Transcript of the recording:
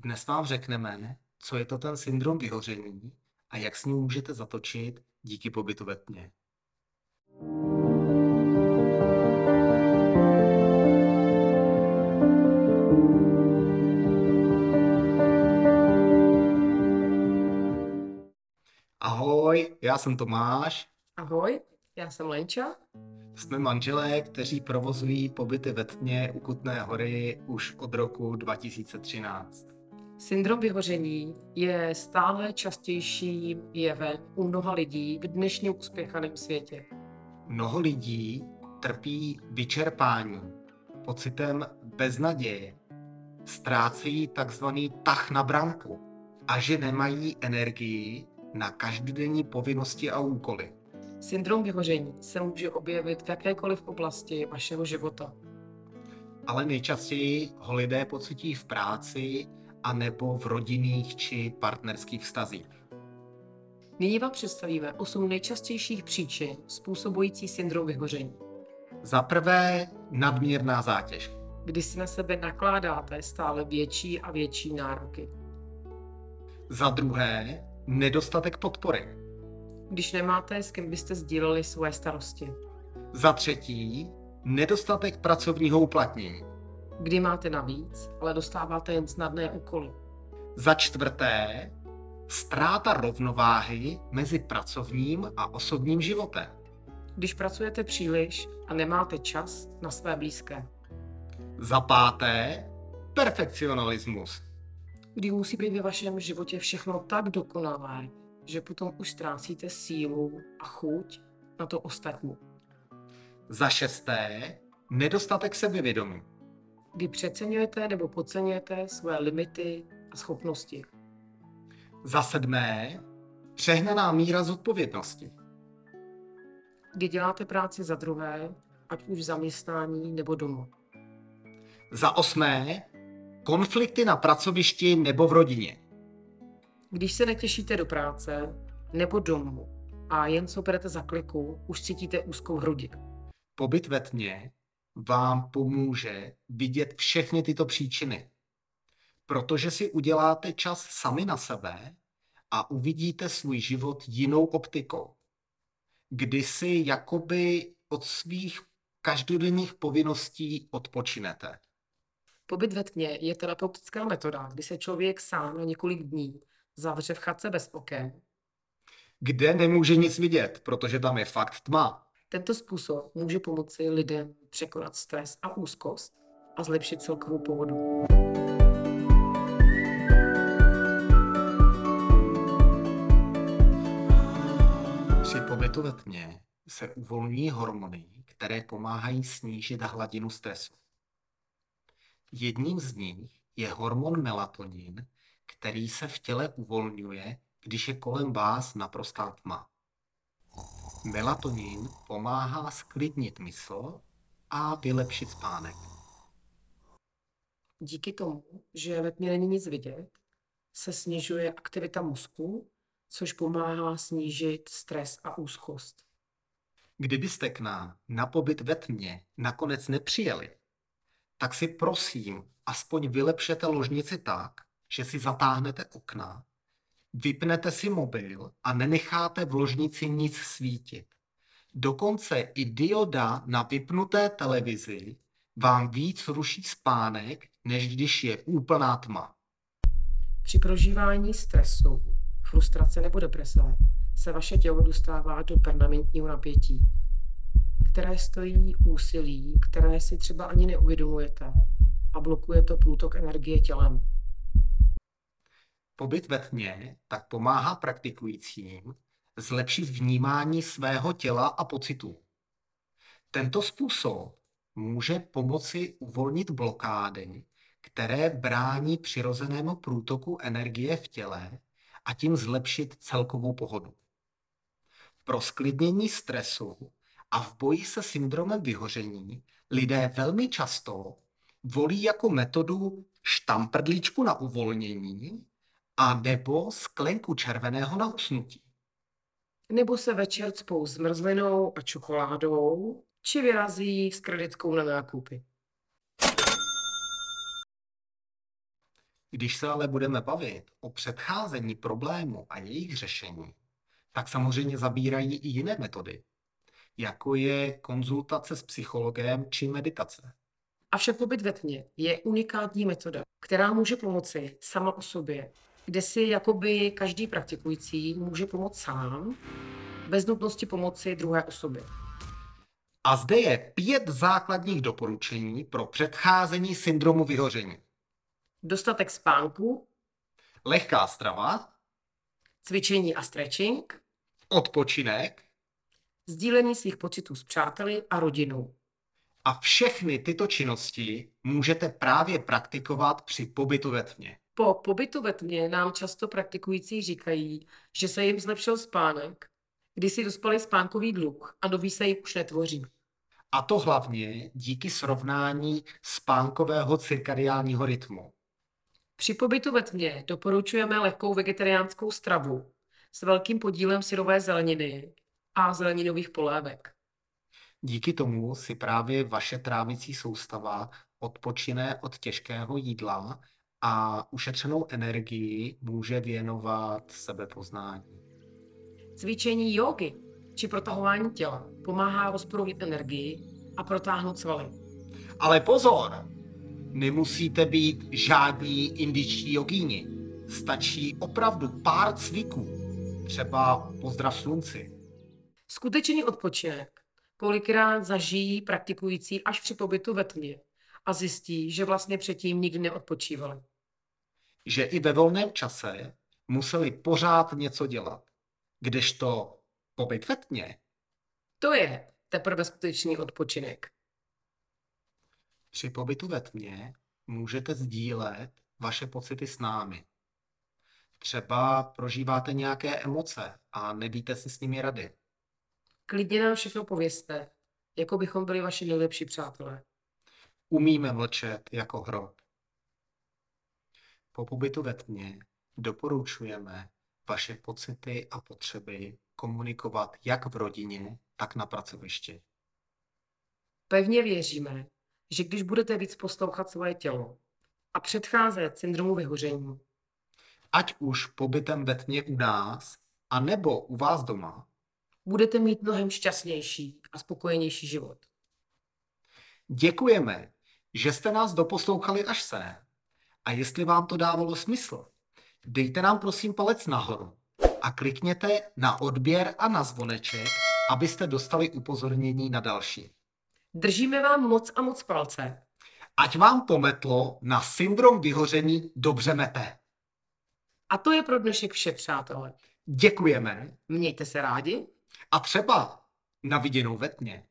Dnes vám řekneme, co je to ten syndrom vyhoření a jak s ním můžete zatočit díky pobytu ve tmě. Ahoj, já jsem Tomáš. Ahoj, já jsem Lenča. Jsme manželé, kteří provozují pobyty ve tmě u Kutné hory už od roku 2013. Syndrom vyhoření je stále častějším jevem u mnoha lidí v dnešním uspěchaném světě. Mnoho lidí trpí vyčerpání, pocitem beznaděje, ztrácejí takzvaný tah na branku a že nemají energii na každodenní povinnosti a úkoly. Syndrom vyhoření se může objevit v jakékoliv oblasti vašeho života. Ale nejčastěji ho lidé pocití v práci a nebo v rodinných či partnerských vztazích. Nyní vám představíme 8 nejčastějších příčin způsobující syndrom vyhoření. Za prvé nadměrná zátěž. Kdy si na sebe nakládáte stále větší a větší nároky. Za druhé nedostatek podpory. Když nemáte, s kým byste sdíleli svoje starosti. Za třetí nedostatek pracovního uplatnění. Kdy máte navíc, ale dostáváte jen snadné úkoly. Za čtvrté ztráta rovnováhy mezi pracovním a osobním životem. Když pracujete příliš a nemáte čas na své blízké. Za páté perfekcionalismus. Kdy musí být ve vašem životě všechno tak dokonalé, že potom už ztrácíte sílu a chuť na to ostatní. Za šesté nedostatek sebevědomí. Kdy přeceňujete nebo podceňujete své limity a schopnosti. Za sedmé přehnaná míra zodpovědnosti. Kdy děláte práci za druhé, ať už v zaměstnání nebo doma. Za osmé konflikty na pracovišti nebo v rodině. Když se netěšíte do práce nebo domů a jen co berete za kliku, už cítíte úzkou hrudi. Pobyt ve tmě vám pomůže vidět všechny tyto příčiny. Protože si uděláte čas sami na sebe a uvidíte svůj život jinou optikou. Kdy si jakoby od svých každodenních povinností odpočinete. Pobyt ve tmě je terapeutická metoda, kdy se člověk sám na několik dní zavře v chatce bez oken. Kde nemůže nic vidět, protože tam je fakt tma. Tento způsob může pomoci lidem překonat stres a úzkost a zlepšit celkovou pohodu. Při pobytu ve tmě se uvolňují hormony, které pomáhají snížit hladinu stresu. Jedním z nich je hormon melatonin, který se v těle uvolňuje, když je kolem vás naprostá tma. Melatonin pomáhá sklidnit mysl a vylepšit spánek. Díky tomu, že ve tmě není nic vidět, se snižuje aktivita mozku, což pomáhá snížit stres a úzkost. Kdybyste k nám na pobyt ve tmě nakonec nepřijeli, tak si prosím aspoň vylepšete ložnici tak, že si zatáhnete okna, vypnete si mobil a nenecháte v ložnici nic svítit. Dokonce i dioda na vypnuté televizi vám víc ruší spánek, než když je úplná tma. Při prožívání stresu, frustrace nebo deprese se vaše tělo dostává do permanentního napětí, které stojí úsilí, které si třeba ani neuvědomujete a blokuje to průtok energie tělem. Pobyt ve tmě tak pomáhá praktikujícím zlepšit vnímání svého těla a pocitů. Tento způsob může pomoci uvolnit blokády, které brání přirozenému průtoku energie v těle a tím zlepšit celkovou pohodu. Pro sklidnění stresu a v boji se syndromem vyhoření lidé velmi často volí jako metodu štamprdličku na uvolnění a nebo sklenku červeného na usnutí. Nebo se večer cpou zmrzlinou a čokoládou, či vyrazí s kreditkou na nákupy. Když se ale budeme bavit o předcházení problému a jejich řešení, tak samozřejmě zabírají i jiné metody, jako je konzultace s psychologem či meditace. Avšak pobyt ve tmě je unikátní metoda, která může pomoci sama o sobě, kde si jakoby každý praktikující může pomoct sám, bez nutnosti pomoci druhé osobě. A zde je pět základních doporučení pro předcházení syndromu vyhoření. Dostatek spánku, Lehká strava, cvičení a stretching, odpočinek sdílení svých pocitů s přáteli a rodinou. a všechny tyto činnosti můžete právě praktikovat při pobytu ve tmě. Po pobytu ve tmě nám často praktikující říkají, že se jim zlepšil spánek, kdy si dospali spánkový dluh a nový se jim už netvoří. A to hlavně díky srovnání spánkového cirkadiálního rytmu. Při pobytu ve tmě doporučujeme lehkou vegetariánskou stravu s velkým podílem syrové zeleniny a zeleninových polévek. Díky tomu si právě vaše trávicí soustava odpočine od těžkého jídla a ušetřenou energii může věnovat sebepoznání. Cvičení jógy či protahování těla pomáhá rozproudit energii a protáhnout svaly. Ale pozor! Nemusíte být žádní indičtí jogíni. Stačí opravdu pár cviků. Třeba pozdrav slunci. Skutečný odpočinek kolikrát zažijí praktikující až při pobytu ve tmě a zjistí, že vlastně předtím nikdy neodpočívali. Že i ve volném čase museli pořád něco dělat. Kdežto pobyt ve tmě To je teprve skutečný odpočinek. Při pobytu ve tmě můžete sdílet vaše pocity s námi. Třeba prožíváte nějaké emoce a nevíte si s nimi rady. Klidně nám všechno povězte, jako bychom byli vaši nejlepší přátelé. Umíme mlčet jako hrob. Po pobytu ve tmě doporučujeme vaše pocity a potřeby komunikovat jak v rodině, tak na pracovišti. Pevně věříme, že když budete víc poslouchat svoje tělo a předcházet syndromu vyhoření, Ať už pobytem ve tmě u nás, a nebo u vás doma, budete mít mnohem šťastnější a spokojenější život. Děkujeme, že jste nás doposlouchali až sem. A jestli vám to dávalo smysl, dejte nám prosím palec nahoru a klikněte na odběr a na zvoneček, abyste dostali upozornění na další. Držíme vám moc a moc palce. Ať vám pometlo na syndrom vyhoření dobře mete. A to je pro dnešek vše, přátelé. Děkujeme Mějte se rádi a třeba na viděnou ve tmě.